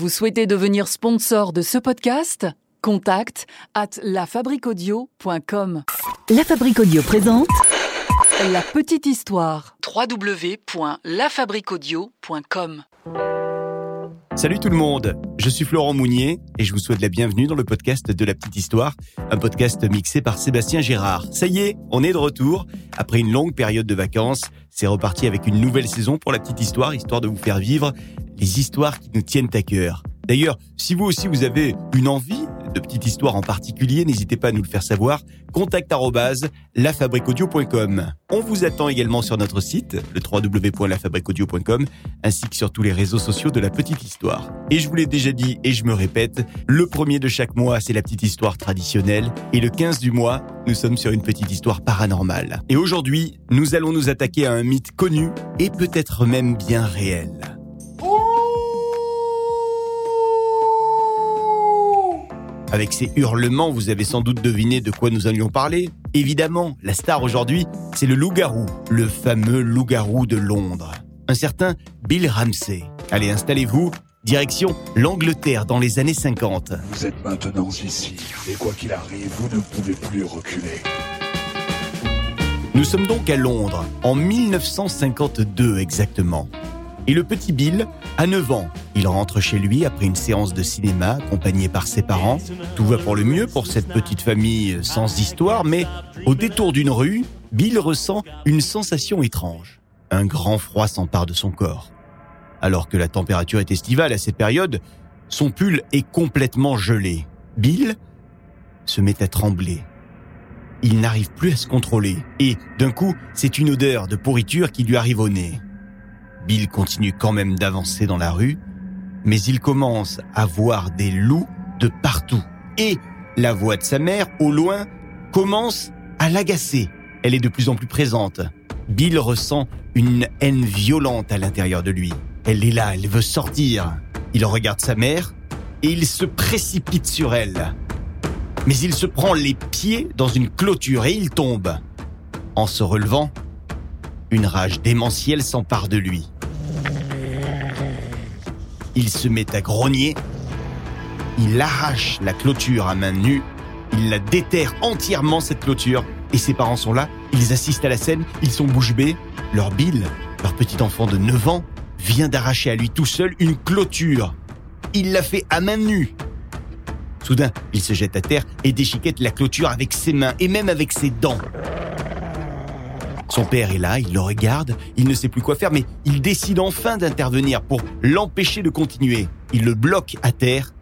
Vous souhaitez devenir sponsor de ce podcast? Contact à lafabriquaudio.com. La Fabrique Audio présente La petite histoire. www.lafabriquaudio.com. Salut tout le monde, je suis Florent Mounier et je vous souhaite la bienvenue dans le podcast de la petite histoire, un podcast mixé par Sébastien Gérard. Ça y est, on est de retour. Après une longue période de vacances, c'est reparti avec une nouvelle saison pour la petite histoire, histoire de vous faire vivre les histoires qui nous tiennent à cœur. D'ailleurs, si vous aussi vous avez une envie de petite histoire en particulier, n'hésitez pas à nous le faire savoir. Contact lafabriquaudio.com. On vous attend également sur notre site, le www.lafabriquaudio.com, ainsi que sur tous les réseaux sociaux de la petite histoire. Et je vous l'ai déjà dit et je me répète, le premier de chaque mois, c'est la petite histoire traditionnelle. Et le 15 du mois, nous sommes sur une petite histoire paranormale. Et aujourd'hui, nous allons nous attaquer à un mythe connu et peut-être même bien réel. Avec ces hurlements, vous avez sans doute deviné de quoi nous allions parler. Évidemment, la star aujourd'hui, c'est le loup-garou, le fameux loup-garou de Londres. Un certain Bill Ramsey. Allez, installez-vous. Direction l'Angleterre dans les années 50. Vous êtes maintenant ici, et quoi qu'il arrive, vous ne pouvez plus reculer. Nous sommes donc à Londres, en 1952 exactement. Et le petit Bill a 9 ans. Il rentre chez lui après une séance de cinéma accompagné par ses parents. Tout va pour le mieux pour cette petite famille sans histoire, mais au détour d'une rue, Bill ressent une sensation étrange. Un grand froid s'empare de son corps. Alors que la température est estivale à cette période, son pull est complètement gelé. Bill se met à trembler. Il n'arrive plus à se contrôler et, d'un coup, c'est une odeur de pourriture qui lui arrive au nez. Bill continue quand même d'avancer dans la rue, mais il commence à voir des loups de partout. Et la voix de sa mère, au loin, commence à l'agacer. Elle est de plus en plus présente. Bill ressent une haine violente à l'intérieur de lui. Elle est là, elle veut sortir. Il regarde sa mère et il se précipite sur elle. Mais il se prend les pieds dans une clôture et il tombe. En se relevant, une rage démentielle s'empare de lui. Il se met à grogner. Il arrache la clôture à main nue. Il la déterre entièrement, cette clôture. Et ses parents sont là. Ils assistent à la scène. Ils sont bouche bée. Leur Bill, leur petit enfant de 9 ans, vient d'arracher à lui tout seul une clôture. Il l'a fait à main nue. Soudain, il se jette à terre et déchiquette la clôture avec ses mains et même avec ses dents. Son père est là, il le regarde, il ne sait plus quoi faire, mais il décide enfin d'intervenir pour l'empêcher de continuer. Il le bloque à terre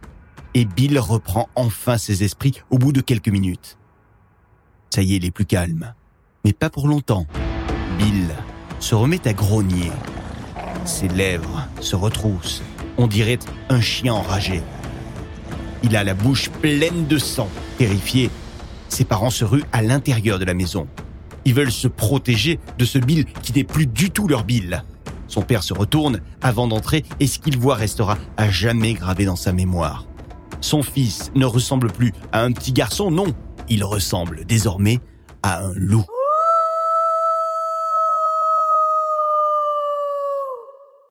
et Bill reprend enfin ses esprits au bout de quelques minutes. Ça y est, il est plus calme. Mais pas pour longtemps. Bill se remet à grogner. Ses lèvres se retroussent. On dirait un chien enragé. Il a la bouche pleine de sang. Terrifié, ses parents se ruent à l'intérieur de la maison. Ils veulent se protéger de ce Bill qui n'est plus du tout leur Bill. Son père se retourne avant d'entrer et ce qu'il voit restera à jamais gravé dans sa mémoire. Son fils ne ressemble plus à un petit garçon, non, il ressemble désormais à un loup.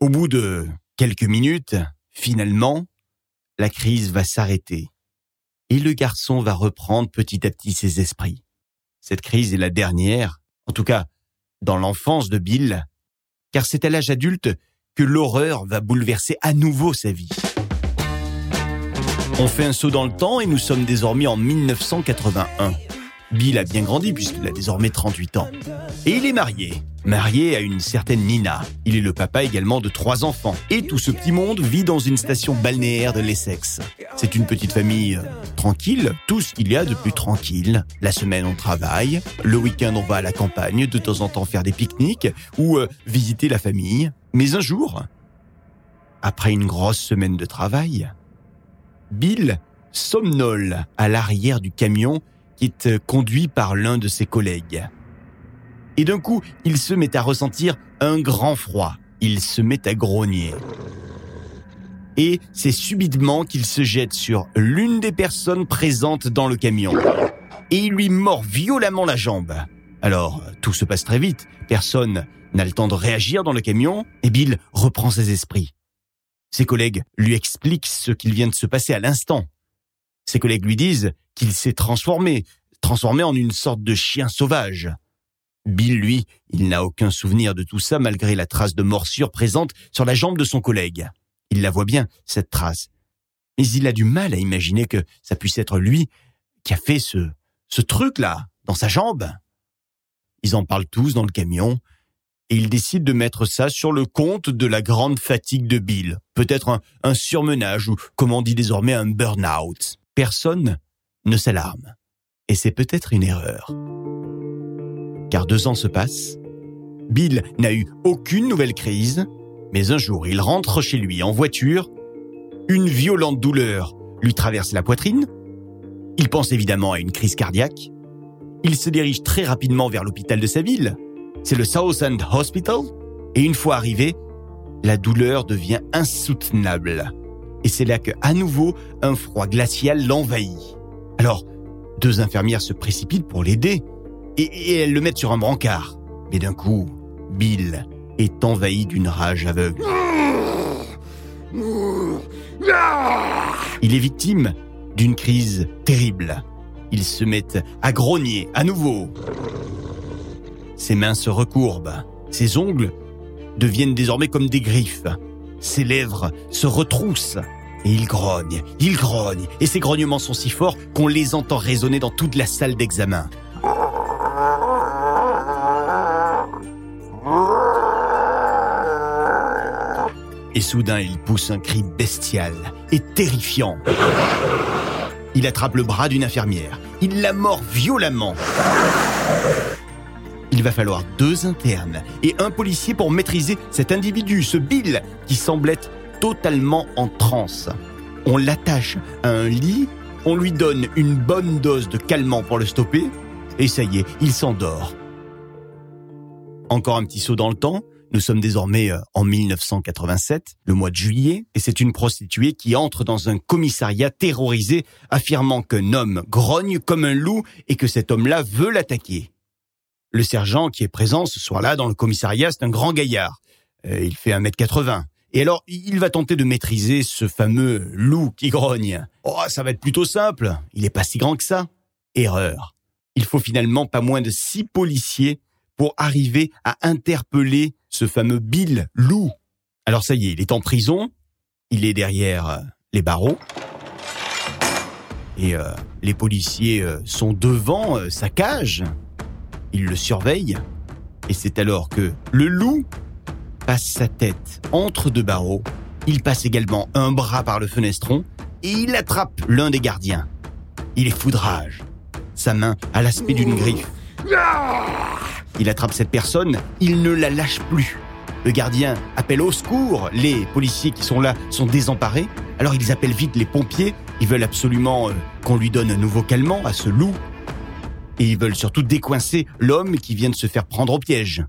Au bout de quelques minutes, finalement, la crise va s'arrêter et le garçon va reprendre petit à petit ses esprits. Cette crise est la dernière, en tout cas dans l'enfance de Bill, car c'est à l'âge adulte que l'horreur va bouleverser à nouveau sa vie. On fait un saut dans le temps et nous sommes désormais en 1981. Bill a bien grandi puisqu'il a désormais 38 ans. Et il est marié. Marié à une certaine Nina. Il est le papa également de trois enfants. Et tout ce petit monde vit dans une station balnéaire de l'Essex. C'est une petite famille euh, tranquille, tout ce qu'il y a de plus tranquille. La semaine on travaille, le week-end on va à la campagne, de temps en temps faire des pique-niques ou euh, visiter la famille. Mais un jour, après une grosse semaine de travail, Bill somnole à l'arrière du camion qui est euh, conduit par l'un de ses collègues. Et d'un coup, il se met à ressentir un grand froid. Il se met à grogner. Et c'est subitement qu'il se jette sur l'une des personnes présentes dans le camion. Et il lui mord violemment la jambe. Alors, tout se passe très vite. Personne n'a le temps de réagir dans le camion. Et Bill reprend ses esprits. Ses collègues lui expliquent ce qu'il vient de se passer à l'instant. Ses collègues lui disent qu'il s'est transformé, transformé en une sorte de chien sauvage. Bill, lui, il n'a aucun souvenir de tout ça malgré la trace de morsure présente sur la jambe de son collègue. Il la voit bien, cette trace. Mais il a du mal à imaginer que ça puisse être lui qui a fait ce, truc-là, dans sa jambe. Ils en parlent tous dans le camion, et ils décident de mettre ça sur le compte de la grande fatigue de Bill. Peut-être un, un surmenage, ou comme on dit désormais un burn-out. Personne ne s'alarme. Et c'est peut-être une erreur. Car deux ans se passent. Bill n'a eu aucune nouvelle crise, mais un jour il rentre chez lui en voiture. Une violente douleur lui traverse la poitrine. Il pense évidemment à une crise cardiaque. Il se dirige très rapidement vers l'hôpital de sa ville. C'est le South End Hospital. Et une fois arrivé, la douleur devient insoutenable. Et c'est là que, à nouveau, un froid glacial l'envahit. Alors, deux infirmières se précipitent pour l'aider et, elles le mettent sur un brancard. Mais d'un coup, Bill est envahi d'une rage aveugle. Il est victime d'une crise terrible. Il se met à grogner à nouveau. Ses mains se recourbent. Ses ongles deviennent désormais comme des griffes. Ses lèvres se retroussent. Et il grogne, il grogne, et ses grognements sont si forts qu'on les entend résonner dans toute la salle d'examen. Et soudain, il pousse un cri bestial et terrifiant. Il attrape le bras d'une infirmière. Il la mord violemment. Il va falloir deux internes et un policier pour maîtriser cet individu, ce Bill, qui semble être totalement en transe. On l'attache à un lit, on lui donne une bonne dose de calmant pour le stopper, et ça y est, il s'endort. Encore un petit saut dans le temps, nous sommes désormais euh, en 1987, le mois de juillet, et c'est une prostituée qui entre dans un commissariat terrorisé, affirmant qu'un homme grogne comme un loup et que cet homme-là veut l'attaquer. Le sergent qui est présent ce soir-là dans le commissariat, c'est un grand gaillard. Euh, il fait 1m80. Et alors, il va tenter de maîtriser ce fameux loup qui grogne. Oh, ça va être plutôt simple. Il n'est pas si grand que ça. Erreur. Il faut finalement pas moins de six policiers pour arriver à interpeller ce fameux Bill Loup. Alors ça y est, il est en prison, il est derrière euh, les barreaux, et euh, les policiers euh, sont devant sa cage, ils le surveillent, et c'est alors que le loup passe sa tête entre deux barreaux, il passe également un bras par le fenestron, et il attrape l'un des gardiens. Il est foudrage, sa main a l'aspect d'une griffe. Il attrape cette personne, il ne la lâche plus. Le gardien appelle au secours, les policiers qui sont là sont désemparés, alors ils appellent vite les pompiers, ils veulent absolument euh, qu'on lui donne un nouveau calmant à ce loup, et ils veulent surtout décoincer l'homme qui vient de se faire prendre au piège.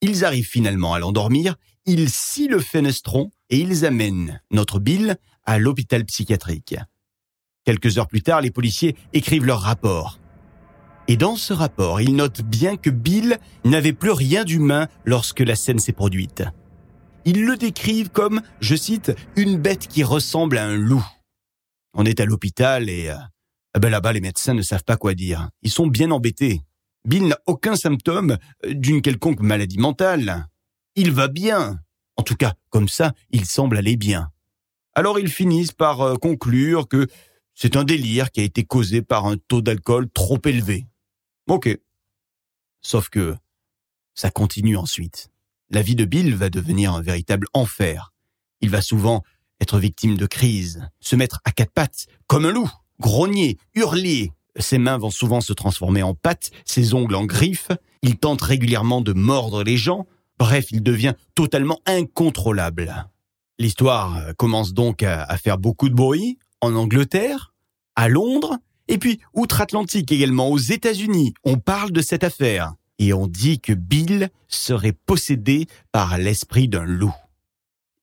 Ils arrivent finalement à l'endormir, ils scient le fenestron et ils amènent notre Bill à l'hôpital psychiatrique. Quelques heures plus tard, les policiers écrivent leur rapport. Et dans ce rapport, il note bien que Bill n'avait plus rien d'humain lorsque la scène s'est produite. Ils le décrivent comme, je cite, une bête qui ressemble à un loup. On est à l'hôpital et euh, ah ben là-bas les médecins ne savent pas quoi dire. Ils sont bien embêtés. Bill n'a aucun symptôme euh, d'une quelconque maladie mentale. Il va bien. En tout cas, comme ça, il semble aller bien. Alors ils finissent par euh, conclure que c'est un délire qui a été causé par un taux d'alcool trop élevé. Ok. Sauf que ça continue ensuite. La vie de Bill va devenir un véritable enfer. Il va souvent être victime de crises, se mettre à quatre pattes, comme un loup, grogner, hurler. Ses mains vont souvent se transformer en pattes, ses ongles en griffes. Il tente régulièrement de mordre les gens. Bref, il devient totalement incontrôlable. L'histoire commence donc à faire beaucoup de bruit en Angleterre, à Londres, et puis, outre-Atlantique également, aux États-Unis, on parle de cette affaire. Et on dit que Bill serait possédé par l'esprit d'un loup.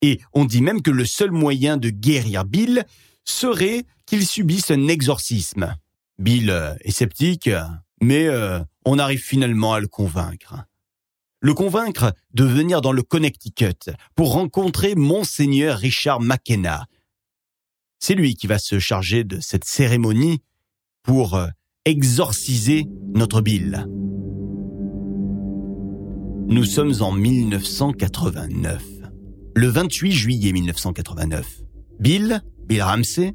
Et on dit même que le seul moyen de guérir Bill serait qu'il subisse un exorcisme. Bill est sceptique, mais euh, on arrive finalement à le convaincre. le convaincre de venir dans le Connecticut pour rencontrer Monseigneur Richard McKenna. C'est lui qui va se charger de cette cérémonie pour euh, exorciser notre Bill. Nous sommes en 1989. Le 28 juillet 1989. Bill, Bill Ramsey,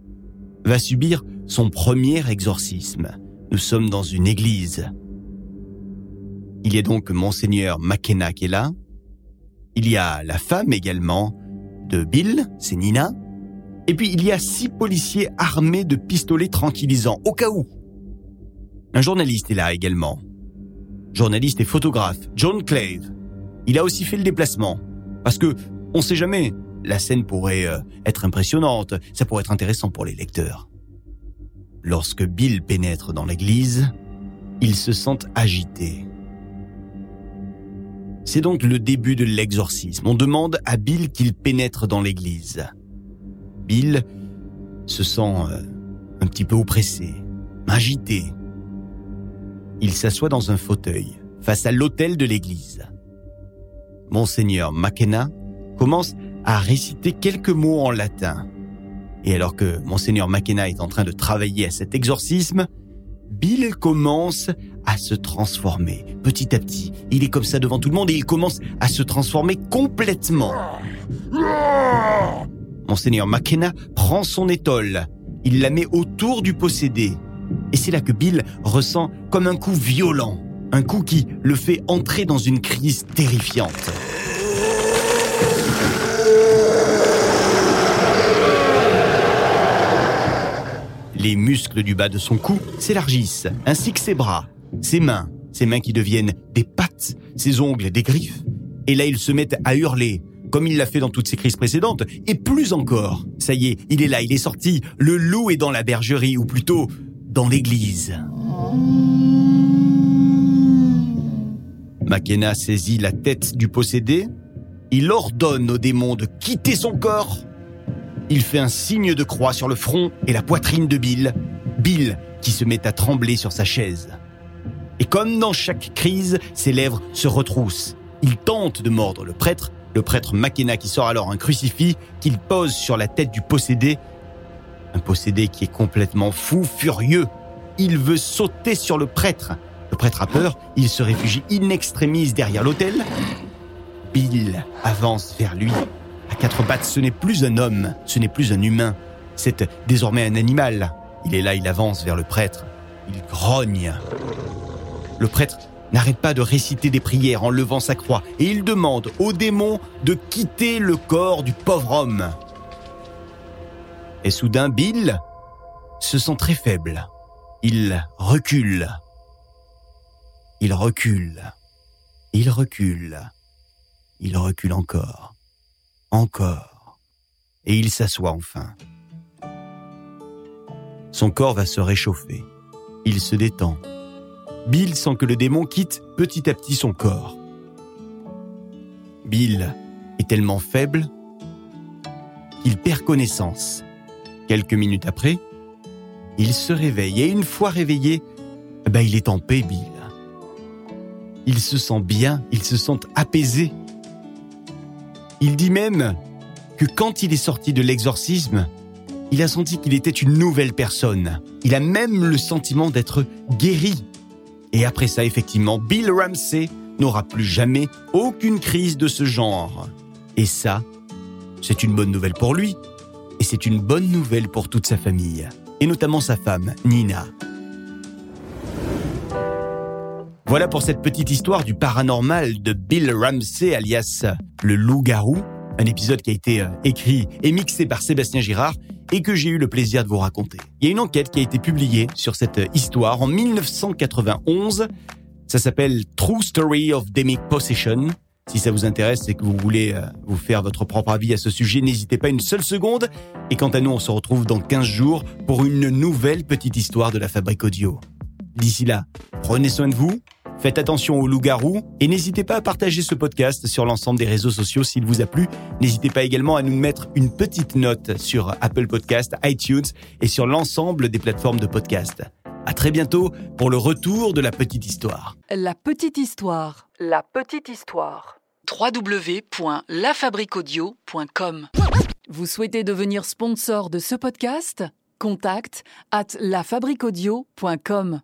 va subir son premier exorcisme. Nous sommes dans une église. Il y a donc Monseigneur McKenna qui est là. Il y a la femme également de Bill, c'est Nina. Et puis il y a six policiers armés de pistolets tranquillisants, au cas où. Un journaliste est là également. Journaliste et photographe, John Clave. Il a aussi fait le déplacement. Parce que, on sait jamais, la scène pourrait euh, être impressionnante, ça pourrait être intéressant pour les lecteurs. Lorsque Bill pénètre dans l'église, il se sent agité. C'est donc le début de l'exorcisme. On demande à Bill qu'il pénètre dans l'église. Bill se sent euh, un petit peu oppressé, agité. Il s'assoit dans un fauteuil face à l'autel de l'église. Monseigneur McKenna commence à réciter quelques mots en latin. Et alors que Monseigneur McKenna est en train de travailler à cet exorcisme, Bill commence à se transformer. Petit à petit, il est comme ça devant tout le monde et il commence à se transformer complètement. Monseigneur McKenna prend son étole. Il la met autour du possédé. Et c'est là que Bill ressent comme un coup violent. Un coup qui le fait entrer dans une crise terrifiante. Les muscles du bas de son cou s'élargissent, ainsi que ses bras, ses mains, ses mains qui deviennent des pattes, ses ongles des griffes. Et là, il se met à hurler, comme il l'a fait dans toutes ses crises précédentes, et plus encore. Ça y est, il est là, il est sorti, le loup est dans la bergerie, ou plutôt dans l'église. McKenna saisit la tête du possédé, il ordonne au démon de quitter son corps il fait un signe de croix sur le front et la poitrine de Bill. Bill qui se met à trembler sur sa chaise. Et comme dans chaque crise, ses lèvres se retroussent. Il tente de mordre le prêtre, le prêtre McKenna qui sort alors un crucifix qu'il pose sur la tête du possédé. Un possédé qui est complètement fou, furieux. Il veut sauter sur le prêtre. Le prêtre a peur, il se réfugie in extremis derrière l'autel. Bill avance vers lui à quatre pattes, ce n'est plus un homme, ce n'est plus un humain, c'est désormais un animal. Il est là, il avance vers le prêtre, il grogne. Le prêtre n'arrête pas de réciter des prières en levant sa croix et il demande au démon de quitter le corps du pauvre homme. Et soudain, Bill se sent très faible. Il recule. Il recule. Il recule. Il recule encore. Encore. Et il s'assoit enfin. Son corps va se réchauffer. Il se détend. Bill sent que le démon quitte petit à petit son corps. Bill est tellement faible qu'il perd connaissance. Quelques minutes après, il se réveille et une fois réveillé, ben il est en paix, Bill. Il se sent bien, il se sent apaisé. Il dit même que quand il est sorti de l'exorcisme, il a senti qu'il était une nouvelle personne. Il a même le sentiment d'être guéri. Et après ça, effectivement, Bill Ramsey n'aura plus jamais aucune crise de ce genre. Et ça, c'est une bonne nouvelle pour lui, et c'est une bonne nouvelle pour toute sa famille, et notamment sa femme, Nina. Voilà pour cette petite histoire du paranormal de Bill Ramsey alias le loup-garou, un épisode qui a été euh, écrit et mixé par Sébastien Girard et que j'ai eu le plaisir de vous raconter. Il y a une enquête qui a été publiée sur cette histoire en 1991. Ça s'appelle True Story of Demic Possession. Si ça vous intéresse et que vous voulez euh, vous faire votre propre avis à ce sujet, n'hésitez pas une seule seconde. Et quant à nous, on se retrouve dans 15 jours pour une nouvelle petite histoire de la fabrique audio. D'ici là, prenez soin de vous, Faites attention aux loups-garous et n'hésitez pas à partager ce podcast sur l'ensemble des réseaux sociaux s'il vous a plu. N'hésitez pas également à nous mettre une petite note sur Apple Podcast, iTunes et sur l'ensemble des plateformes de podcast. À très bientôt pour le retour de la petite histoire. La petite histoire. La petite histoire. www.lafabriquaudio.com Vous souhaitez devenir sponsor de ce podcast? Contact at lafabriquaudio.com